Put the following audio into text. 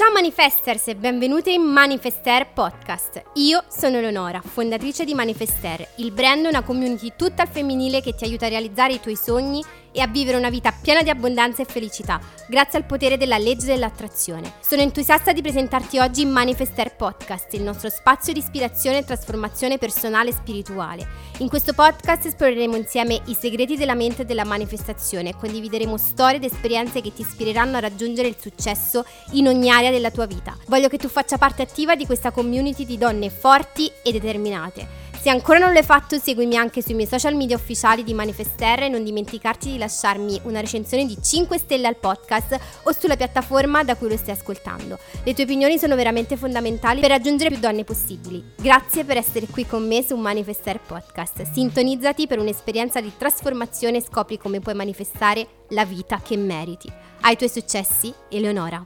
Ciao Manifesters e benvenute in Manifester Podcast. Io sono Eleonora, fondatrice di Manifester. Il brand è una community tutta al femminile che ti aiuta a realizzare i tuoi sogni e a vivere una vita piena di abbondanza e felicità, grazie al potere della legge dell'attrazione. Sono entusiasta di presentarti oggi Manifester Podcast, il nostro spazio di ispirazione e trasformazione personale e spirituale. In questo podcast esploreremo insieme i segreti della mente e della manifestazione e condivideremo storie ed esperienze che ti ispireranno a raggiungere il successo in ogni area della tua vita. Voglio che tu faccia parte attiva di questa community di donne forti e determinate se ancora non l'hai fatto, seguimi anche sui miei social media ufficiali di Manifesterra e non dimenticarti di lasciarmi una recensione di 5 stelle al podcast o sulla piattaforma da cui lo stai ascoltando. Le tue opinioni sono veramente fondamentali per raggiungere più donne possibili. Grazie per essere qui con me su Manifester Podcast. Sintonizzati per un'esperienza di trasformazione e scopri come puoi manifestare la vita che meriti. Ai tuoi successi, Eleonora.